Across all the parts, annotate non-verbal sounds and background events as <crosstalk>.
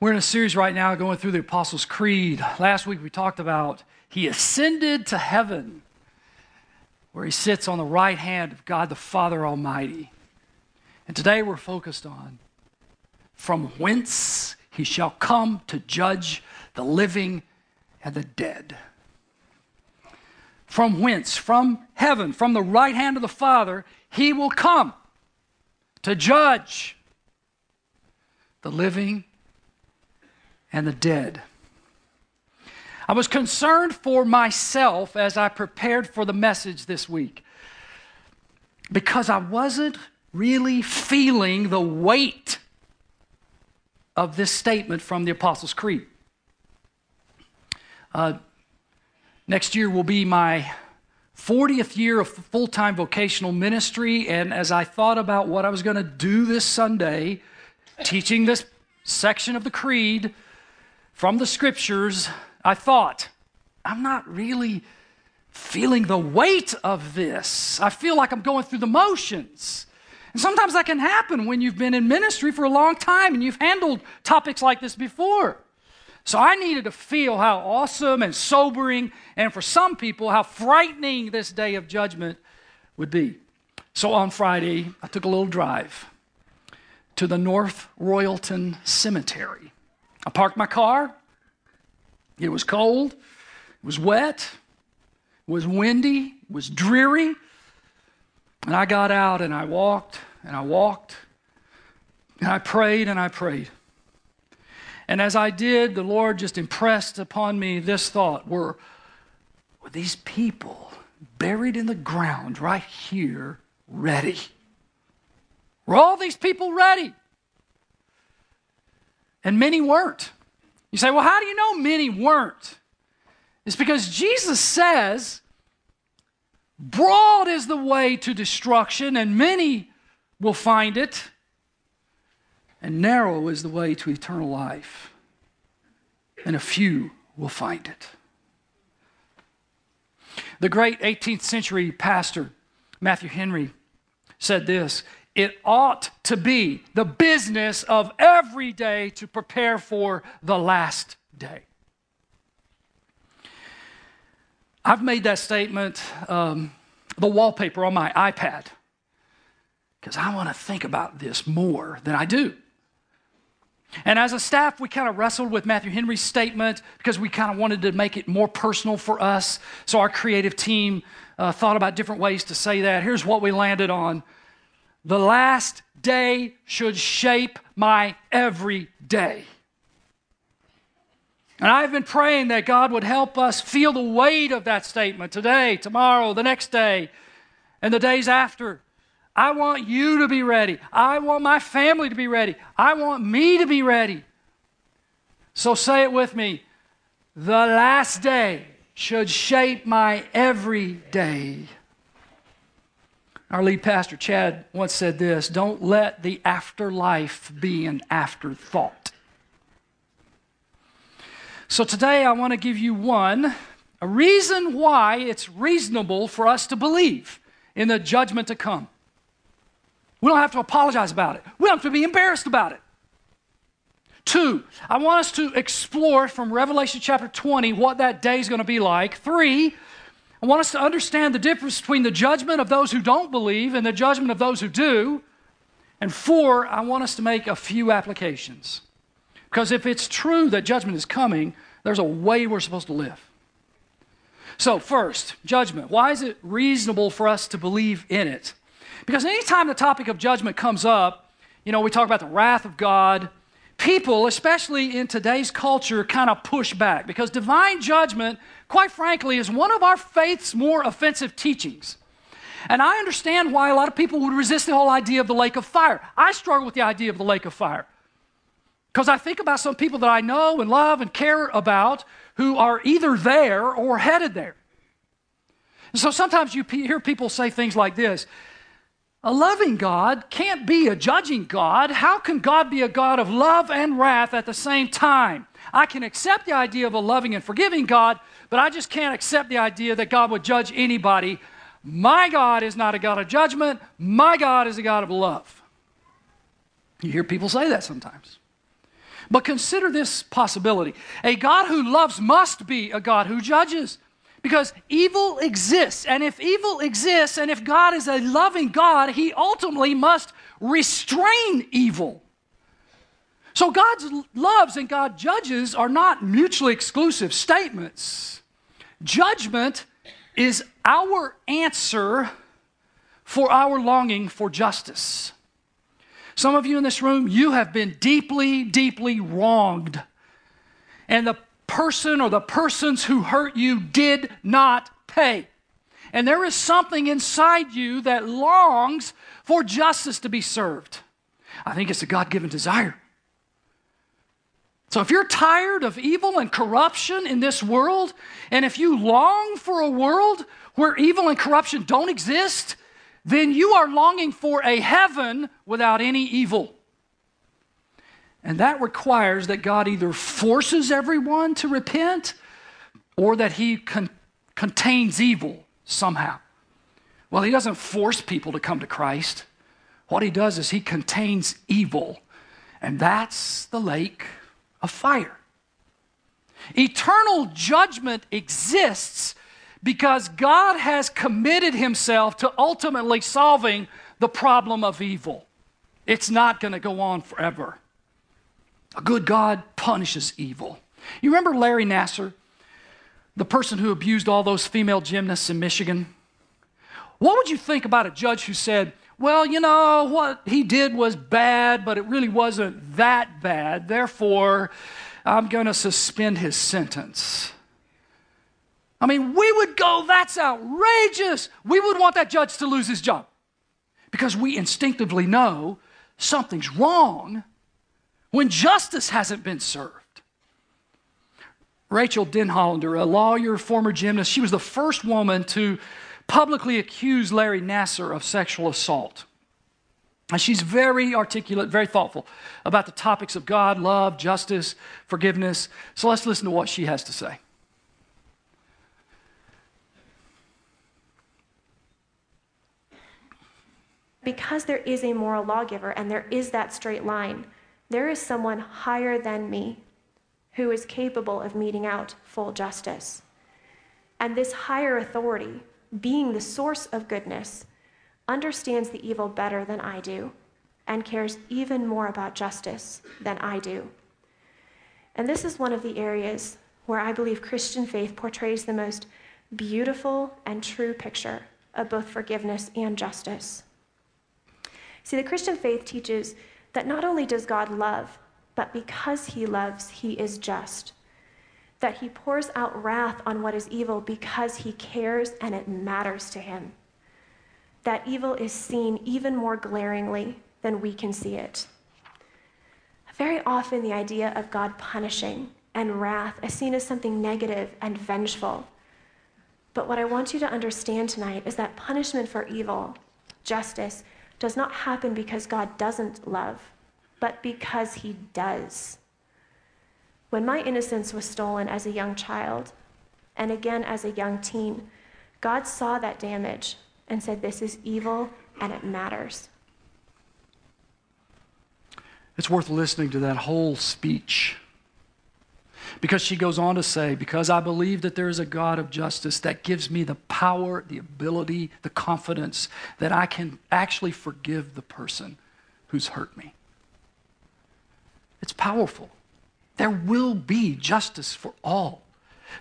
We're in a series right now going through the Apostles' Creed. Last week we talked about he ascended to heaven, where he sits on the right hand of God the Father Almighty. And today we're focused on from whence he shall come to judge the living and the dead. From whence? From heaven, from the right hand of the Father, he will come to judge the living and the dead. I was concerned for myself as I prepared for the message this week because I wasn't really feeling the weight of this statement from the Apostles' Creed. Uh, next year will be my 40th year of full time vocational ministry, and as I thought about what I was going to do this Sunday, teaching this section of the Creed from the scriptures, I thought, I'm not really feeling the weight of this. I feel like I'm going through the motions. And sometimes that can happen when you've been in ministry for a long time and you've handled topics like this before. So I needed to feel how awesome and sobering, and for some people, how frightening this day of judgment would be. So on Friday, I took a little drive to the North Royalton Cemetery. I parked my car. It was cold, it was wet, it was windy, it was dreary. And I got out and I walked and I walked and I prayed and I prayed. And as I did, the Lord just impressed upon me this thought were, were these people buried in the ground right here ready? Were all these people ready? And many weren't. You say, well, how do you know many weren't? It's because Jesus says, broad is the way to destruction, and many will find it, and narrow is the way to eternal life, and a few will find it. The great 18th century pastor, Matthew Henry, said this it ought to be the business of every day to prepare for the last day. I've made that statement um, the wallpaper on my iPad because I want to think about this more than I do. And as a staff, we kind of wrestled with Matthew Henry's statement because we kind of wanted to make it more personal for us. So our creative team uh, thought about different ways to say that. Here's what we landed on the last day should shape my every day. And I've been praying that God would help us feel the weight of that statement today, tomorrow, the next day, and the days after. I want you to be ready. I want my family to be ready. I want me to be ready. So say it with me. The last day should shape my every day. Our lead pastor, Chad, once said this Don't let the afterlife be an afterthought. So today I want to give you one, a reason why it's reasonable for us to believe in the judgment to come. We don't have to apologize about it, we don't have to be embarrassed about it. Two, I want us to explore from Revelation chapter 20 what that day is going to be like. Three, I want us to understand the difference between the judgment of those who don't believe and the judgment of those who do. And four, I want us to make a few applications. Because if it's true that judgment is coming, there's a way we're supposed to live. So, first, judgment. Why is it reasonable for us to believe in it? Because anytime the topic of judgment comes up, you know, we talk about the wrath of God, people, especially in today's culture, kind of push back because divine judgment, quite frankly, is one of our faith's more offensive teachings. And I understand why a lot of people would resist the whole idea of the lake of fire. I struggle with the idea of the lake of fire because I think about some people that I know and love and care about who are either there or headed there. And so sometimes you hear people say things like this a loving God can't be a judging God. How can God be a God of love and wrath at the same time? I can accept the idea of a loving and forgiving God, but I just can't accept the idea that God would judge anybody. My God is not a God of judgment, my God is a God of love. You hear people say that sometimes. But consider this possibility a God who loves must be a God who judges. Because evil exists. And if evil exists, and if God is a loving God, he ultimately must restrain evil. So God's loves and God judges are not mutually exclusive statements. Judgment is our answer for our longing for justice. Some of you in this room, you have been deeply, deeply wronged. And the person or the persons who hurt you did not pay. And there is something inside you that longs for justice to be served. I think it's a God given desire. So if you're tired of evil and corruption in this world, and if you long for a world where evil and corruption don't exist, then you are longing for a heaven without any evil. And that requires that God either forces everyone to repent or that he con- contains evil somehow. Well, he doesn't force people to come to Christ. What he does is he contains evil, and that's the lake of fire. Eternal judgment exists because God has committed himself to ultimately solving the problem of evil. It's not going to go on forever. A good God punishes evil. You remember Larry Nassar, the person who abused all those female gymnasts in Michigan? What would you think about a judge who said, well, you know, what he did was bad, but it really wasn't that bad. Therefore, I'm going to suspend his sentence. I mean, we would go, that's outrageous. We would want that judge to lose his job because we instinctively know something's wrong when justice hasn't been served. Rachael Denhollander, a lawyer, former gymnast, she was the first woman to publicly accuse Larry Nassar of sexual assault. And she's very articulate, very thoughtful about the topics of God, love, justice, forgiveness. So let's listen to what she has to say. Because there is a moral lawgiver and there is that straight line, there is someone higher than me who is capable of meting out full justice. And this higher authority, being the source of goodness, understands the evil better than I do and cares even more about justice than I do. And this is one of the areas where I believe Christian faith portrays the most beautiful and true picture of both forgiveness and justice. See, the Christian faith teaches that not only does God love, but because he loves, he is just. That he pours out wrath on what is evil because he cares and it matters to him. That evil is seen even more glaringly than we can see it. Very often, the idea of God punishing and wrath is seen as something negative and vengeful. But what I want you to understand tonight is that punishment for evil, justice, does not happen because God doesn't love but because he does. When my innocence was stolen as a young child, and again as a young teen, God saw that damage and said, This is evil and it matters. It's worth listening to that whole speech. Because she goes on to say, Because I believe that there is a God of justice that gives me the power, the ability, the confidence that I can actually forgive the person who's hurt me. It's powerful. There will be justice for all.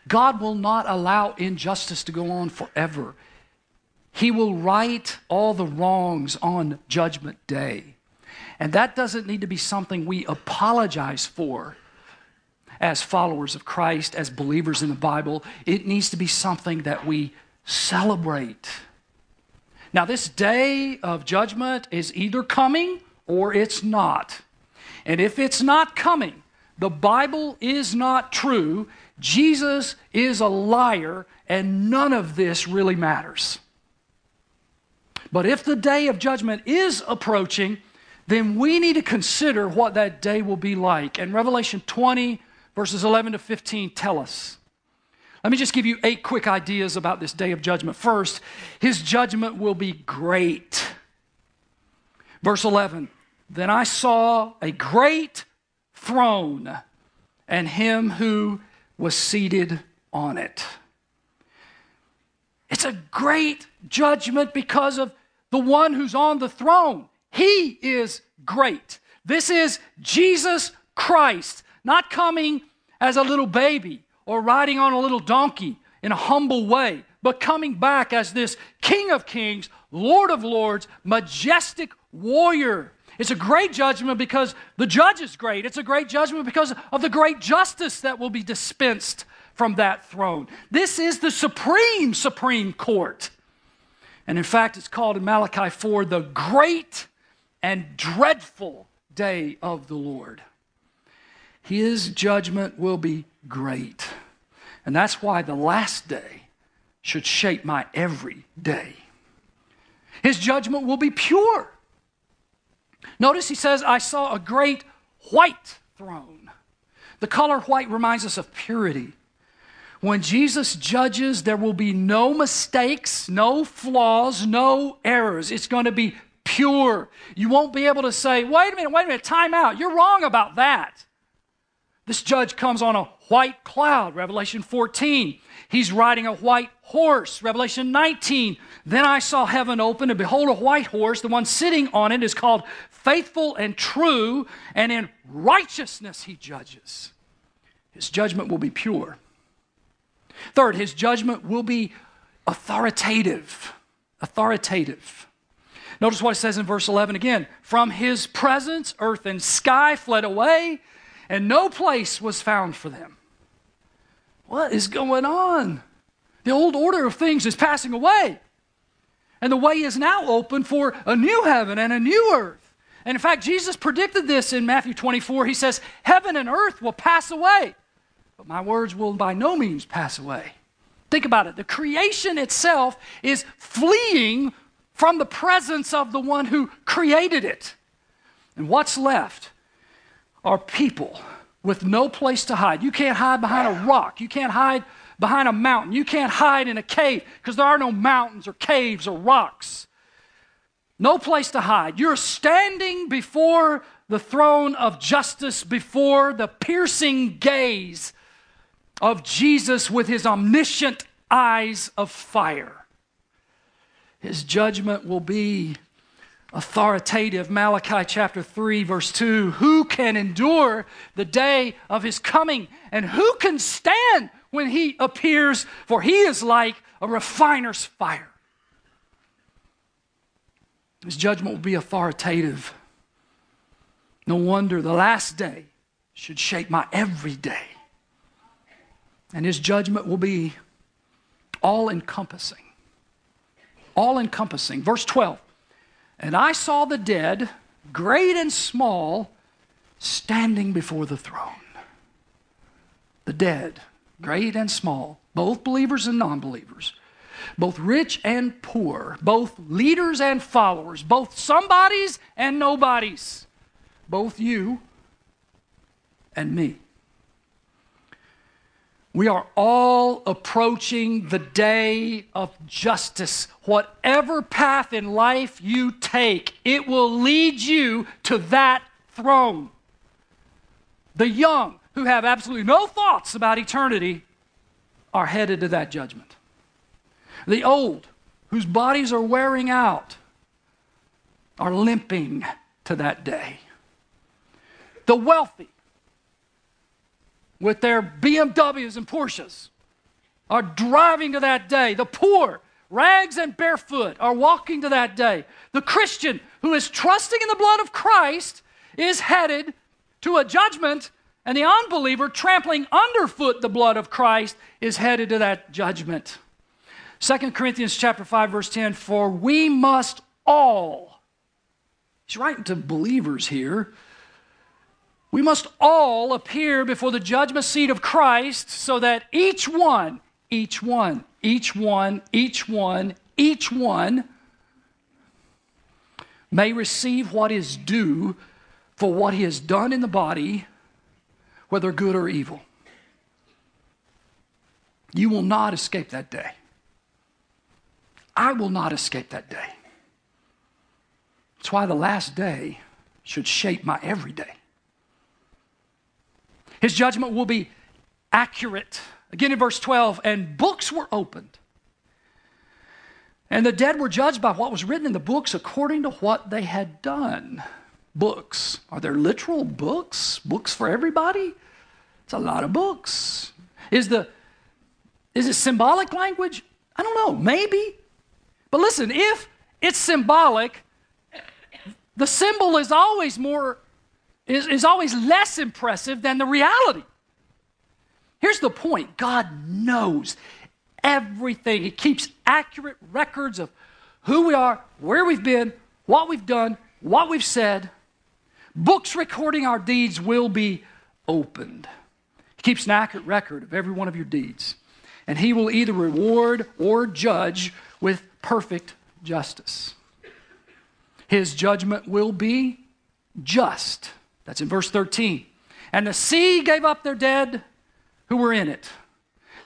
God will not allow injustice to go on forever. He will right all the wrongs on Judgment Day. And that doesn't need to be something we apologize for as followers of Christ, as believers in the Bible. It needs to be something that we celebrate. Now, this day of judgment is either coming or it's not. And if it's not coming, the Bible is not true, Jesus is a liar, and none of this really matters. But if the day of judgment is approaching, then we need to consider what that day will be like. And Revelation 20, verses 11 to 15 tell us. Let me just give you eight quick ideas about this day of judgment. First, his judgment will be great. Verse 11 then I saw a great throne and him who was seated on it. It's a great judgment because of the one who's on the throne. He is great. This is Jesus Christ, not coming as a little baby or riding on a little donkey in a humble way, but coming back as this King of Kings, Lord of Lords, majestic warrior. It's a great judgment because the judge is great. It's a great judgment because of the great justice that will be dispensed from that throne. This is the supreme, supreme court. And in fact, it's called in Malachi 4 the great and dreadful day of the Lord. His judgment will be great. And that's why the last day should shape my every day. His judgment will be pure. Notice he says, I saw a great white throne. The color white reminds us of purity. When Jesus judges, there will be no mistakes, no flaws, no errors. It's going to be pure. You won't be able to say, wait a minute, wait a minute, time out. You're wrong about that. This judge comes on a white cloud, Revelation 14. He's riding a white horse, Revelation 19. Then I saw heaven open, and behold, a white horse. The one sitting on it is called faithful and true, and in righteousness he judges. His judgment will be pure. Third, his judgment will be authoritative. Authoritative. Notice what it says in verse 11 again. From his presence, earth and sky fled away, and no place was found for them. What is going on? The old order of things is passing away. And the way is now open for a new heaven and a new earth. And in fact, Jesus predicted this in Matthew 24. He says, Heaven and earth will pass away, but my words will by no means pass away. Think about it. The creation itself is fleeing from the presence of the one who created it. And what's left are people with no place to hide. You can't hide behind a rock. You can't hide behind a mountain. You can't hide in a cave because there are no mountains or caves or rocks. No place to hide. You're standing before the throne of justice, before the piercing gaze of Jesus with his omniscient eyes of fire. His judgment will be authoritative. Malachi chapter 3, verse 2 Who can endure the day of his coming? And who can stand when he appears? For he is like a refiner's fire. His judgment will be authoritative. No wonder the last day should shape my every day and his judgment will be all encompassing. All encompassing. Verse 12 And I saw the dead, great and small, standing before the throne. The dead, great and small, both believers and non believers, both rich and poor, both leaders and followers, both somebodies and nobodies, both you and me. We are all approaching the day of justice. Whatever path in life you take, it will lead you to that throne. The young, who have absolutely no thoughts about eternity, are headed to that judgment. The old, whose bodies are wearing out, are limping to that day. The wealthy, with their BMWs and Porsches are driving to that day. The poor, rags and barefoot, are walking to that day. The Christian who is trusting in the blood of Christ is headed to a judgment, and the unbeliever trampling underfoot the blood of Christ is headed to that judgment. 2 Corinthians chapter 5 verse 10 for we must all He's writing to believers here we must all appear before the judgment seat of Christ so that each one, each one, each one, each one, each one may receive what is due for what he has done in the body, whether good or evil. You will not escape that day. I will not escape that day. That's why the last day should shape my every day. His judgment will be accurate. Again in verse 12, and books were opened. And the dead were judged by what was written in the books according to what they had done. Books. Are there literal books? Books for everybody? It's a lot of books. Is the is it symbolic language? I don't know, maybe. But listen, if it's symbolic, the symbol is always more is, is always less impressive than the reality. Here's the point God knows everything, He keeps accurate records of who we are, where we've been, what we've done, what we've said. Books recording our deeds will be opened. He keeps an accurate record of every one of your deeds. And He will either reward or judge with perfect justice. His judgment will be just. That's in verse 13. And the sea gave up their dead who were in it.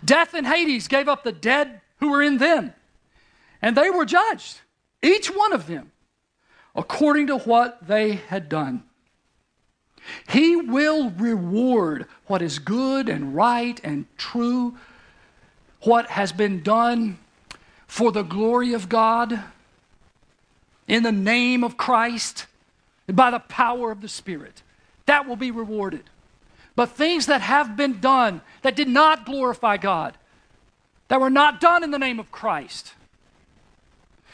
Death and Hades gave up the dead who were in them. And they were judged, each one of them, according to what they had done. He will reward what is good and right and true, what has been done for the glory of God, in the name of Christ, and by the power of the Spirit that will be rewarded. But things that have been done that did not glorify God, that were not done in the name of Christ,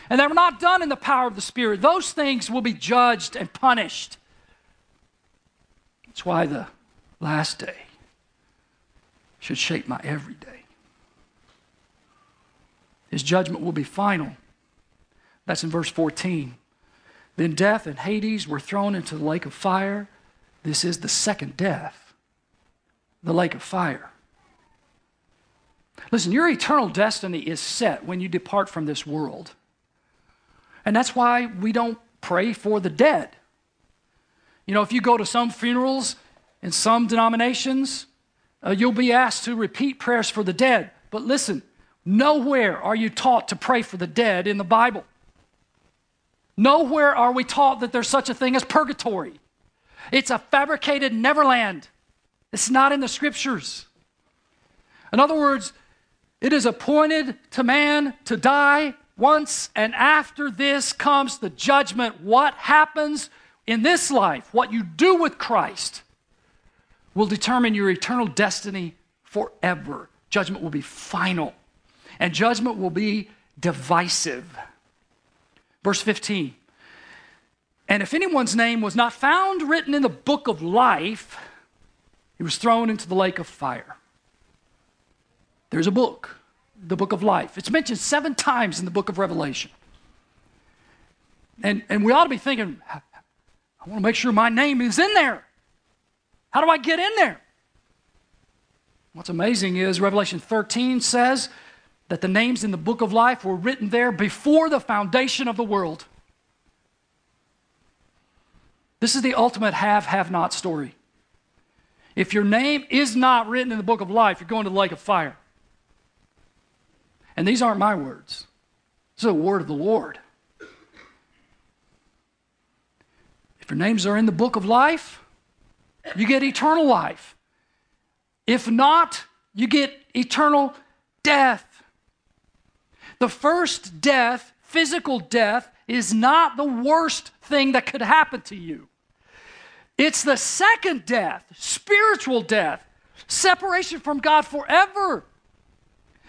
and that were not done in the power of the Spirit, those things will be judged and punished. That's why the last day should shape my every day. His judgment will be final. That's in verse 14. Then death and Hades were thrown into the lake of fire. This is the second death, the lake of fire. Listen, your eternal destiny is set when you depart from this world. And that's why we don't pray for the dead. You know, if you go to some funerals in some denominations, uh, you'll be asked to repeat prayers for the dead. But listen, nowhere are you taught to pray for the dead in the Bible. Nowhere are we taught that there's such a thing as purgatory. It's a fabricated neverland. It's not in the scriptures. In other words, it is appointed to man to die once, and after this comes the judgment. What happens in this life, what you do with Christ, will determine your eternal destiny forever. Judgment will be final, and judgment will be divisive. Verse 15 and if anyone's name was not found written in the book of life, he was thrown into the lake of fire. There's a book, the book of life. It's mentioned seven times in the book of Revelation. And, and we ought to be thinking, I want to make sure my name is in there. How do I get in there? What's amazing is Revelation 13 says that the names in the book of life were written there before the foundation of the world. This is the ultimate have have not story. If your name is not written in the book of life, you're going to the lake of fire. And these aren't my words, this is the word of the Lord. If your names are in the book of life, you get eternal life. If not, you get eternal death. The first death, physical death, is not the worst thing that could happen to you. It's the second death, spiritual death, separation from God forever.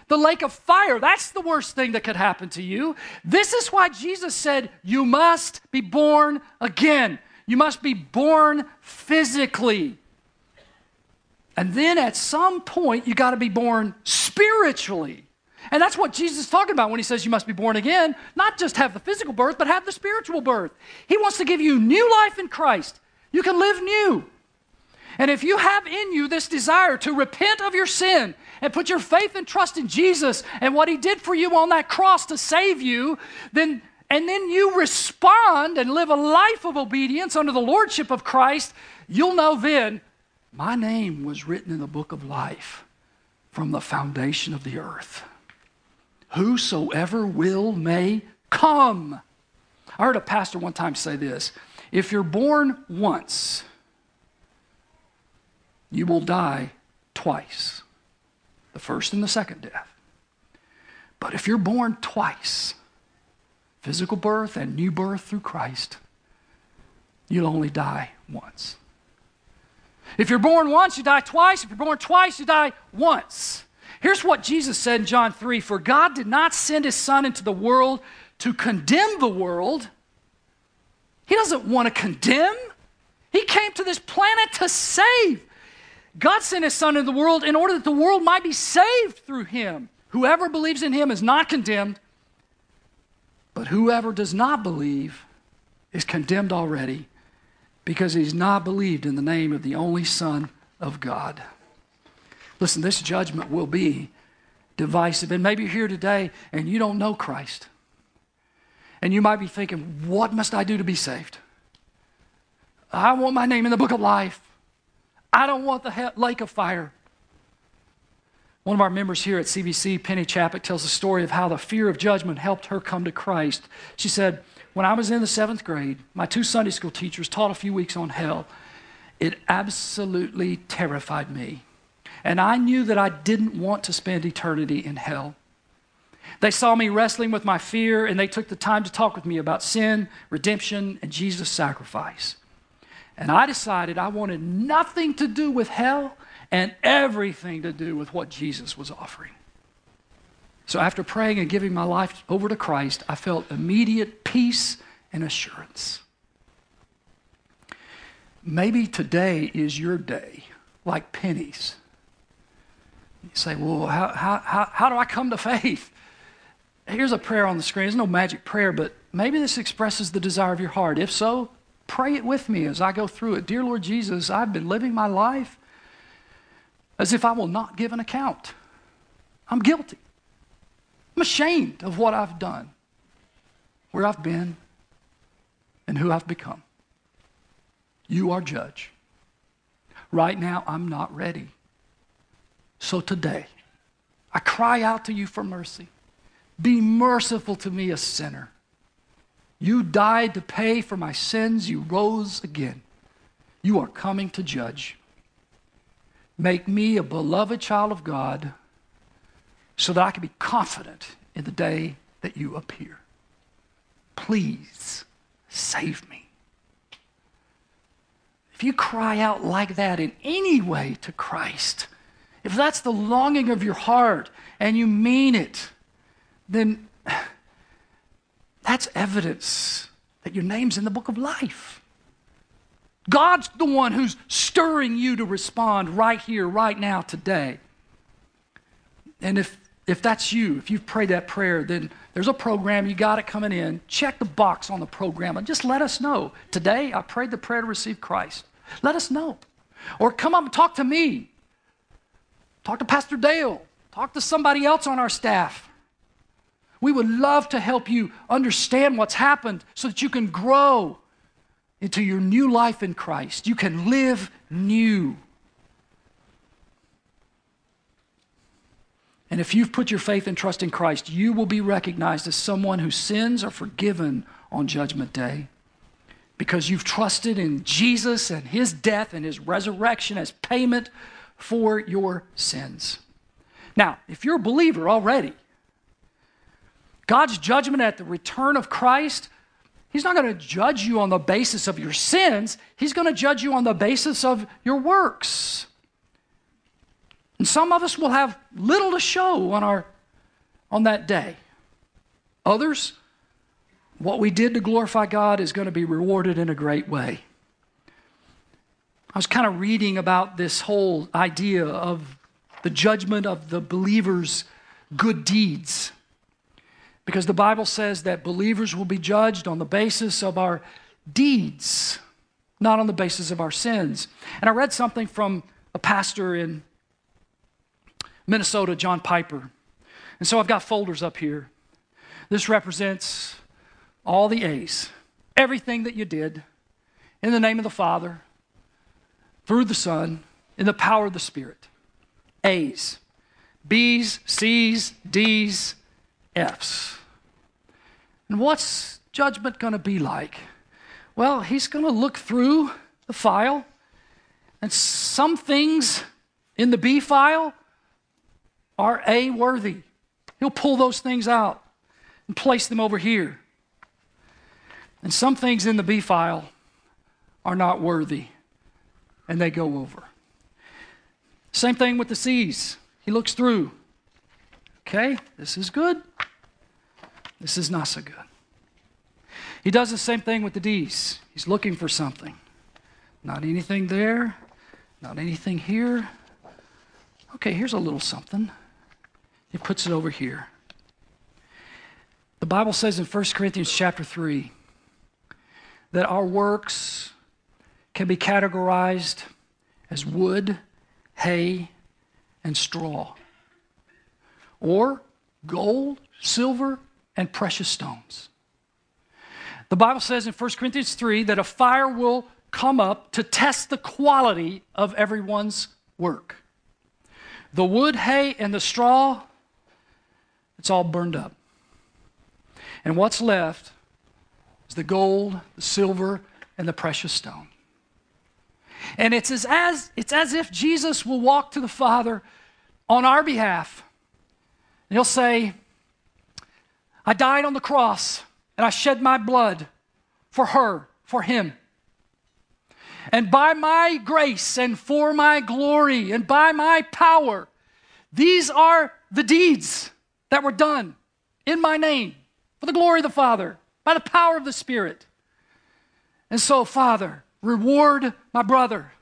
The lake of fire, that's the worst thing that could happen to you. This is why Jesus said, You must be born again. You must be born physically. And then at some point, you got to be born spiritually. And that's what Jesus is talking about when he says you must be born again. Not just have the physical birth, but have the spiritual birth. He wants to give you new life in Christ. You can live new. And if you have in you this desire to repent of your sin and put your faith and trust in Jesus and what he did for you on that cross to save you, then and then you respond and live a life of obedience under the lordship of Christ, you'll know then my name was written in the book of life from the foundation of the earth. Whosoever will may come. I heard a pastor one time say this if you're born once, you will die twice the first and the second death. But if you're born twice, physical birth and new birth through Christ, you'll only die once. If you're born once, you die twice. If you're born twice, you die once. Here's what Jesus said in John 3 For God did not send his Son into the world to condemn the world. He doesn't want to condemn, He came to this planet to save. God sent his Son into the world in order that the world might be saved through him. Whoever believes in him is not condemned, but whoever does not believe is condemned already because he's not believed in the name of the only Son of God. Listen, this judgment will be divisive. And maybe you're here today and you don't know Christ. And you might be thinking, what must I do to be saved? I want my name in the book of life. I don't want the lake of fire. One of our members here at CBC, Penny Chappick, tells a story of how the fear of judgment helped her come to Christ. She said, When I was in the seventh grade, my two Sunday school teachers taught a few weeks on hell. It absolutely terrified me. And I knew that I didn't want to spend eternity in hell. They saw me wrestling with my fear and they took the time to talk with me about sin, redemption, and Jesus' sacrifice. And I decided I wanted nothing to do with hell and everything to do with what Jesus was offering. So after praying and giving my life over to Christ, I felt immediate peace and assurance. Maybe today is your day, like Penny's. You say, well, how, how, how, how do I come to <laughs> faith? Here's a prayer on the screen. There's no magic prayer, but maybe this expresses the desire of your heart. If so, Pray it with me as I go through it. Dear Lord Jesus, I've been living my life as if I will not give an account. I'm guilty. I'm ashamed of what I've done, where I've been, and who I've become. You are judge. Right now, I'm not ready. So today, I cry out to you for mercy. Be merciful to me, a sinner. You died to pay for my sins. You rose again. You are coming to judge. Make me a beloved child of God so that I can be confident in the day that you appear. Please save me. If you cry out like that in any way to Christ, if that's the longing of your heart and you mean it, then that's evidence that your name's in the book of life. God's the one who's stirring you to respond right here, right now, today. And if, if that's you, if you've prayed that prayer, then there's a program, you got it coming in. Check the box on the program and just let us know. Today, I prayed the prayer to receive Christ. Let us know. Or come up and talk to me. Talk to Pastor Dale. Talk to somebody else on our staff. We would love to help you understand what's happened so that you can grow into your new life in Christ. You can live new. And if you've put your faith and trust in Christ, you will be recognized as someone whose sins are forgiven on Judgment Day because you've trusted in Jesus and his death and his resurrection as payment for your sins. Now, if you're a believer already, God's judgment at the return of Christ, He's not going to judge you on the basis of your sins, He's going to judge you on the basis of your works. And some of us will have little to show on, our, on that day. Others, what we did to glorify God is going to be rewarded in a great way. I was kind of reading about this whole idea of the judgment of the believer's good deeds. Because the Bible says that believers will be judged on the basis of our deeds, not on the basis of our sins. And I read something from a pastor in Minnesota, John Piper. And so I've got folders up here. This represents all the A's, everything that you did in the name of the Father, through the Son, in the power of the Spirit. A's. B's, C's, D's, F's. And what's judgment going to be like? Well, he's going to look through the file And some things in the B file are A worthy. He'll pull those things out and place them over here. And some things in the B file are not worthy, and they go over. Same thing with the C's. He looks through. Okay, this is good. This is not so good. He does the same thing with the D's. He's looking for something. Not anything there, not anything here. Okay, here's a little something. He puts it over here. The Bible says in 1 Corinthians chapter 3 that our works can be categorized as wood, hay, and straw, or gold, silver, and precious stones. The Bible says in 1 Corinthians 3 that a fire will come up to test the quality of everyone's work. The wood, hay, and the straw, it's all burned up. And what's left is the gold, the silver, and the precious stone. And it's as, it's as if Jesus will walk to the Father on our behalf. And he'll say, I died on the cross and I shed my blood for her, for him. And by my grace and for my glory and by my power, these are the deeds that were done in my name for the glory of the Father, by the power of the Spirit. And so, Father, reward my brother,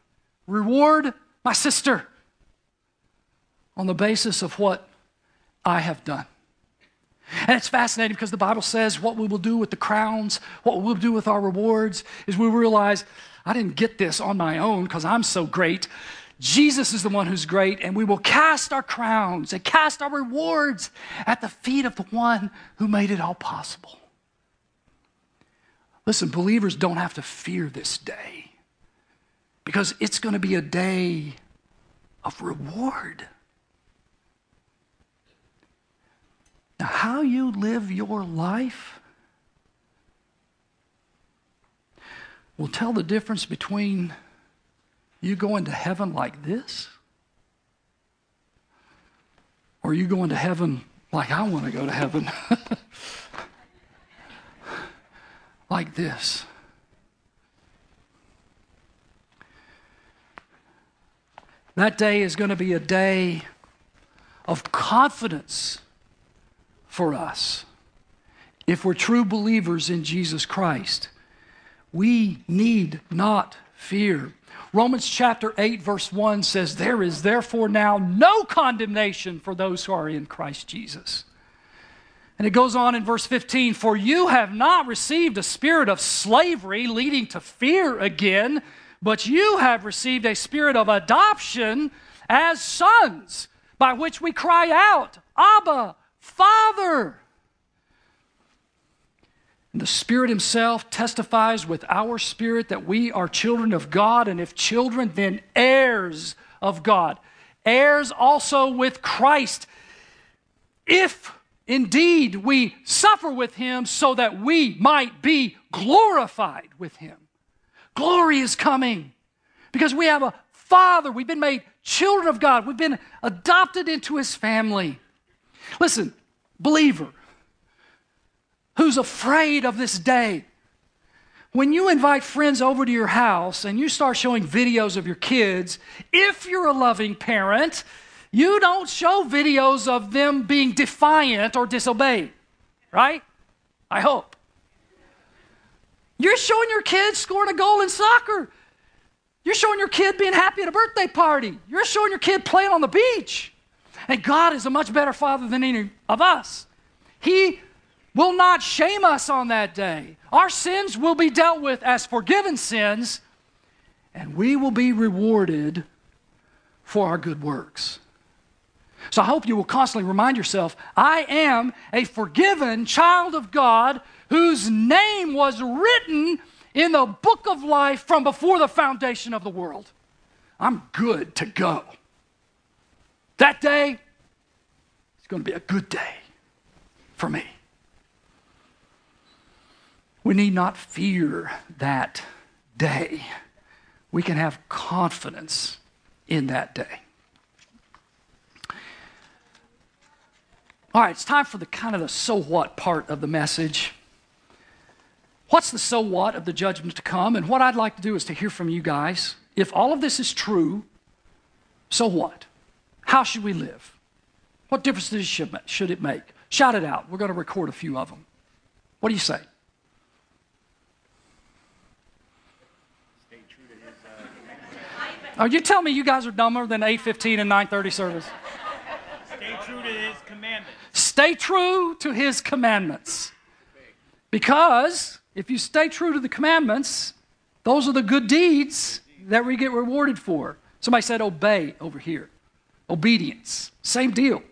reward my sister on the basis of what I have done. And it's fascinating because the Bible says what we will do with the crowns, what we'll do with our rewards, is we realize I didn't get this on my own because I'm so great. Jesus is the one who's great, and we will cast our crowns and cast our rewards at the feet of the one who made it all possible. Listen, believers don't have to fear this day because it's going to be a day of reward. Now, how you live your life will tell the difference between you going to heaven like this or you going to heaven like I want to go to heaven. <laughs> like this. That day is going to be a day of confidence for us. If we're true believers in Jesus Christ, we need not fear. Romans chapter 8, verse 1 says, There is therefore now no condemnation for those who are in Christ Jesus. And it goes on in verse 15 For you have not received a spirit of slavery leading to fear again, but you have received a spirit of adoption as sons, by which we cry out, Abba, Father. And the Spirit Himself testifies with our spirit that we are children of God, and if children, then heirs of God, heirs also with Christ. If indeed we suffer with Him, so that we might be glorified with Him. Glory is coming because we have a Father. We've been made children of God, we've been adopted into His family. Listen, believer who's afraid of this day, when you invite friends over to your house and you start showing videos of your kids, if you're a loving parent, you don't show videos of them being defiant or disobeyed, right? I hope. You're showing your kids scoring a goal in soccer. You're showing your kid being happy at a birthday party. You're showing your kid playing on the beach. And God is a much better father than any of us. He will not shame us on that day. Our sins will be dealt with as forgiven sins, and we will be rewarded for our good works. So I hope you will constantly remind yourself I am a forgiven child of God whose name was written in the book of life from before the foundation of the world. I'm good to go. That day is going to be a good day for me. We need not fear that day. we can have confidence in that day. All right, it's time for the kind of the so what part of the message. What's the so what of the judgment to come? And what I'd like to do is to hear from you guys. If all of this is true, so what? How should we live? What difference should it make? Shout it out. We're going to record a few of them. What do you say? Oh, you tell me you guys are dumber than 8:15 and 9:30 service. Stay true to his commandments. Stay true to his commandments. Because if you stay true to the commandments, those are the good deeds that we get rewarded for. Somebody said obey over here. Obedience. Same deal.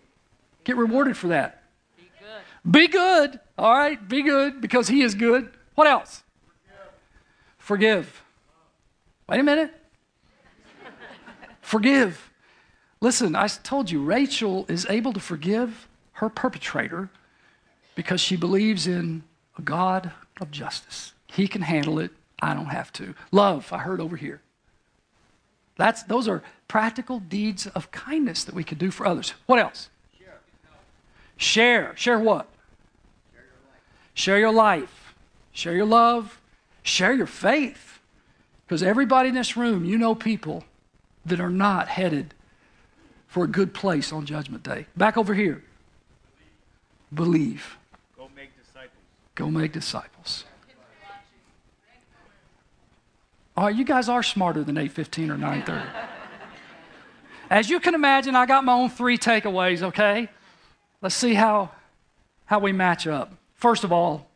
Get rewarded for that. Be good. Be good. All right, be good because he is good. What else? Forgive. Forgive. Wait a minute. Forgive. Listen, I told you, Rachel is able to forgive her perpetrator because she believes in a God of justice. He can handle it. I don't have to. Love, I heard over here. That's, those are practical deeds of kindness that we can do for others. What else? Share. Share Share what? Share your life. Share your love. Share your faith. Because everybody in this room, you know people that are not headed for a good place on Judgment Day. Back over here. Believe. Go make disciples. Go make disciples. All right, you guys are smarter than 8:15 or 9:30. As you can imagine, I got my own three takeaways, okay? Let's see how how we match up. First of all,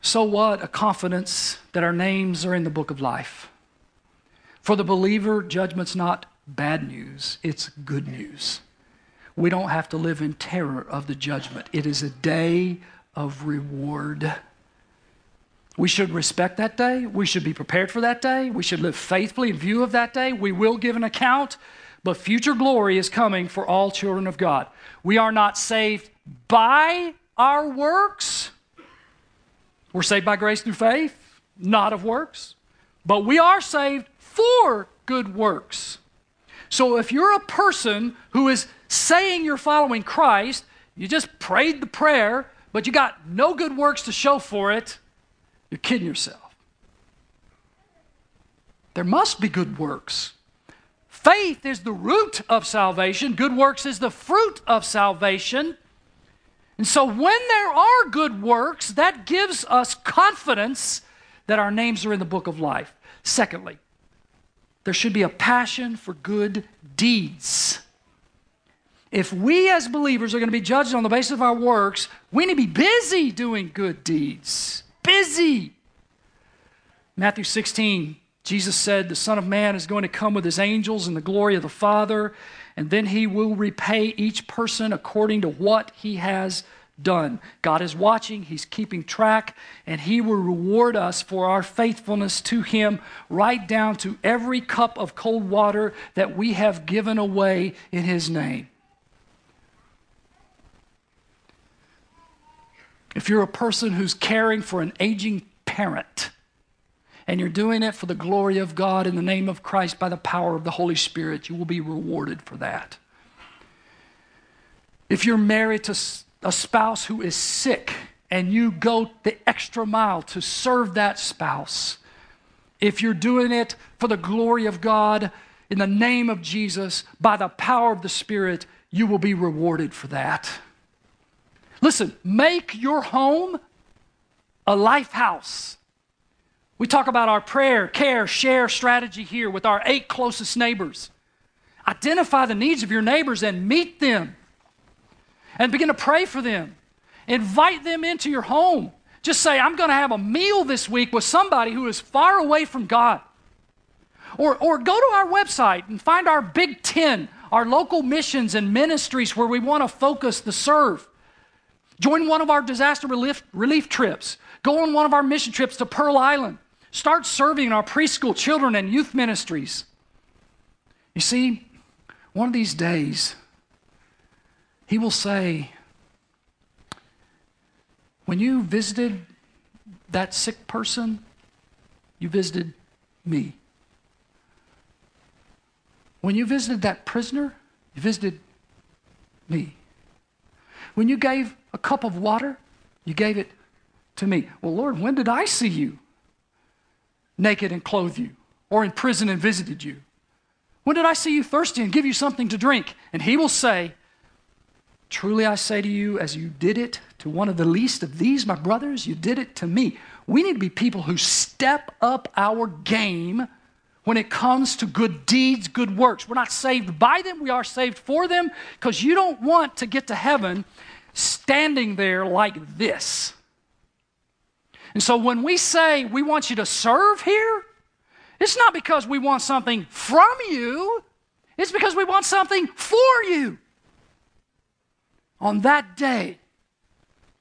so what? A confidence that our names are in the book of life. For the believer, judgment's not bad news, it's good news. We don't have to live in terror of the judgment. It is a day of reward. We should respect that day. We should be prepared for that day. We should live faithfully in view of that day. We will give an account, but future glory is coming for all children of God. We are not saved by our works. We're saved by grace through faith, not of works. But we are saved for good works. So if you're a person who is saying you're following Christ, you just prayed the prayer, but you got no good works to show for it, you're kidding yourself. There must be good works. Faith is the root of salvation, good works is the fruit of salvation. And so when there are good works, that gives us confidence that our names are in the book of life. Secondly, there should be a passion for good deeds. If we as believers are going to be judged on the basis of our works, we need to be busy doing good deeds. Busy. Matthew 16, Jesus said, The Son of Man is going to come with his angels in the glory of the Father, and then he will repay each person according to what he has done. God is watching, He's keeping track, and He will reward us for our faithfulness to Him, right down to every cup of cold water that we have given away in His name. If you're a person who's caring for an aging parent, and you're doing it for the glory of God in the name of Christ by the power of the Holy Spirit, you will be rewarded for that. If you're married to a spouse who is sick and you go the extra mile to serve that spouse, if you're doing it for the glory of God, in the name of Jesus, by the power of the Spirit, you will be rewarded for that. Listen, make your home a life house. We talk about our prayer, care, share strategy here with our eight closest neighbors. Identify the needs of your neighbors and meet them and begin to pray for them. Invite them into your home. Just say, I'm going to have a meal this week with somebody who is far away from God. Or, or go to our website and find our Big Ten, our local missions and ministries where we want to focus the serve. Join one of our disaster relief, relief trips. Go on one of our mission trips to Pearl Island. Start serving in our preschool children and youth ministries. You see, one of these days, he will say, When you visited that sick person, you visited me. When you visited that prisoner, you visited me. When you gave a cup of water, you gave it to me. Well, Lord, when did I see you naked and clothe you, or in prison and visited you? When did I see you thirsty and give you something to drink? And he will say, Truly I say to you, as you did it to one of the least of these, my brothers, you did it to me. We need to be people who step up our game when it comes to good deeds, good works. We're not saved by them, we are saved for them because you don't want to get to heaven standing there like this. And so when we say we want you to serve here, it's not because we want something from you, it's because we want something for you. On that day,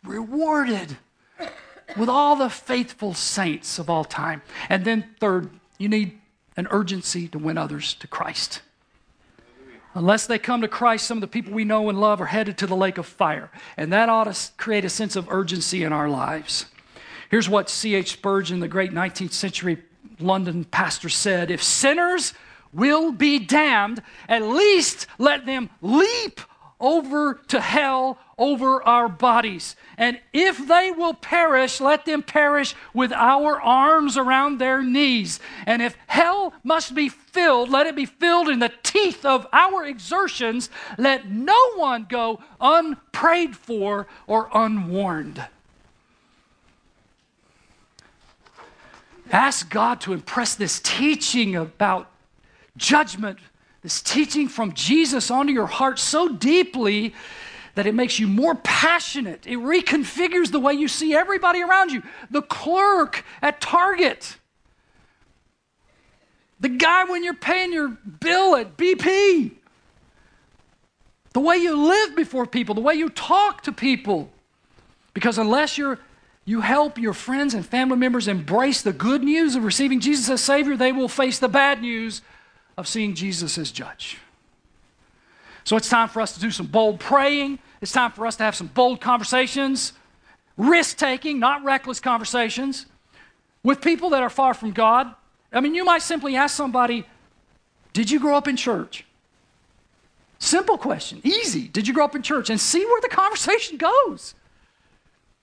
rewarded with all the faithful saints of all time. And then, third, you need an urgency to win others to Christ. Unless they come to Christ, some of the people we know and love are headed to the lake of fire. And that ought to create a sense of urgency in our lives. Here's what C.H. Spurgeon, the great 19th century London pastor, said If sinners will be damned, at least let them leap over to hell over our bodies. And if they will perish, let them perish with our arms around their knees. And if hell must be filled, let it be filled in the teeth of our exertions. Let no one go unprayed for or unwarned. Ask God to impress this teaching about judgment this teaching from Jesus onto your heart so deeply that it makes you more passionate. It reconfigures the way you see everybody around you. The clerk at Target, the guy when you're paying your bill at BP, the way you live before people, the way you talk to people. Because unless you're you help your friends and family members embrace the good news of receiving Jesus as Savior, they will face the bad news of seeing Jesus as judge. So it's time for us to do some bold praying. It's time for us to have some bold conversations, risk taking, not reckless conversations, with people that are far from God. I mean, you might simply ask somebody, Did you grow up in church? Simple question, easy. Did you grow up in church? And see where the conversation goes.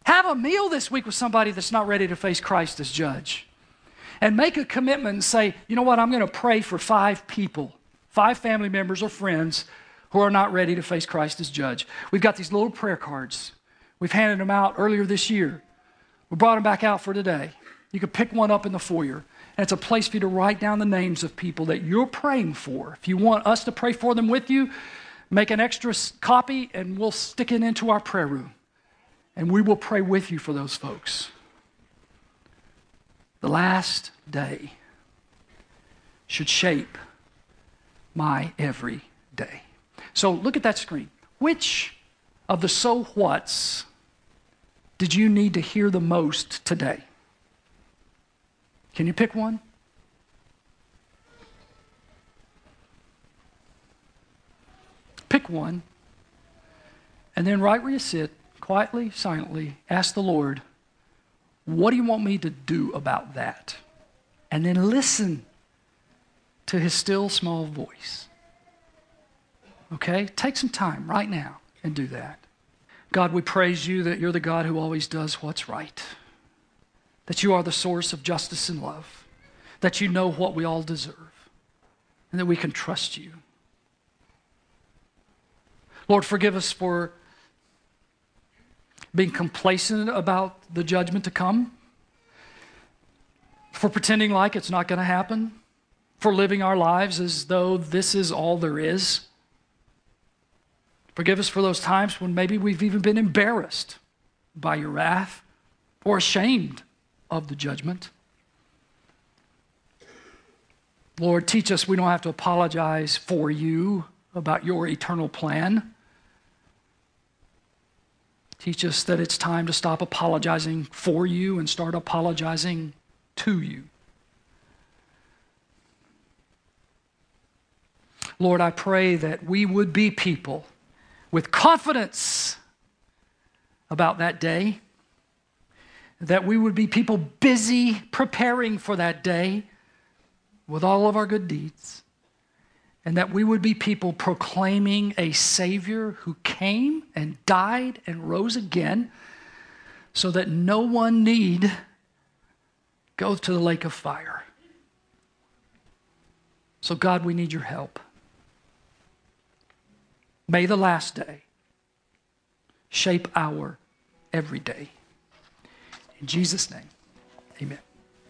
Have a meal this week with somebody that's not ready to face Christ as judge and make a commitment and say, you know what, I'm going to pray for five people, five family members or friends who are not ready to face Christ as judge. We've got these little prayer cards. We've handed them out earlier this year. We brought them back out for today. You can pick one up in the foyer. And it's a place for you to write down the names of people that you're praying for. If you want us to pray for them with you, make an extra copy and we'll stick it into our prayer room. And we will pray with you for those folks. The last day should shape my every day. So look at that screen. Which of the so whats did you need to hear the most today? Can you pick one? Pick one. And then, right where you sit, quietly, silently, ask the Lord, what do you want me to do about that? And then listen to his still small voice. Okay? Take some time right now and do that. God, we praise you that you're the God who always does what's right, that you are the source of justice and love, that you know what we all deserve, and that we can trust you. Lord, forgive us for being complacent about the judgment to come, for pretending like it's not going to happen, for living our lives as though this is all there is. Forgive us for those times when maybe we've even been embarrassed by your wrath or ashamed of the judgment. Lord, teach us we don't have to apologize for you about your eternal plan. Teach us that it's time to stop apologizing for you and start apologizing to you. Lord, I pray that we would be people with confidence about that day, that we would be people busy preparing for that day, with all of our good deeds, and that we would be people proclaiming a Savior who came and died and rose again so that no one need go to the lake of fire. So, God, we need your help. May the last day shape our every day. In Jesus' name, amen.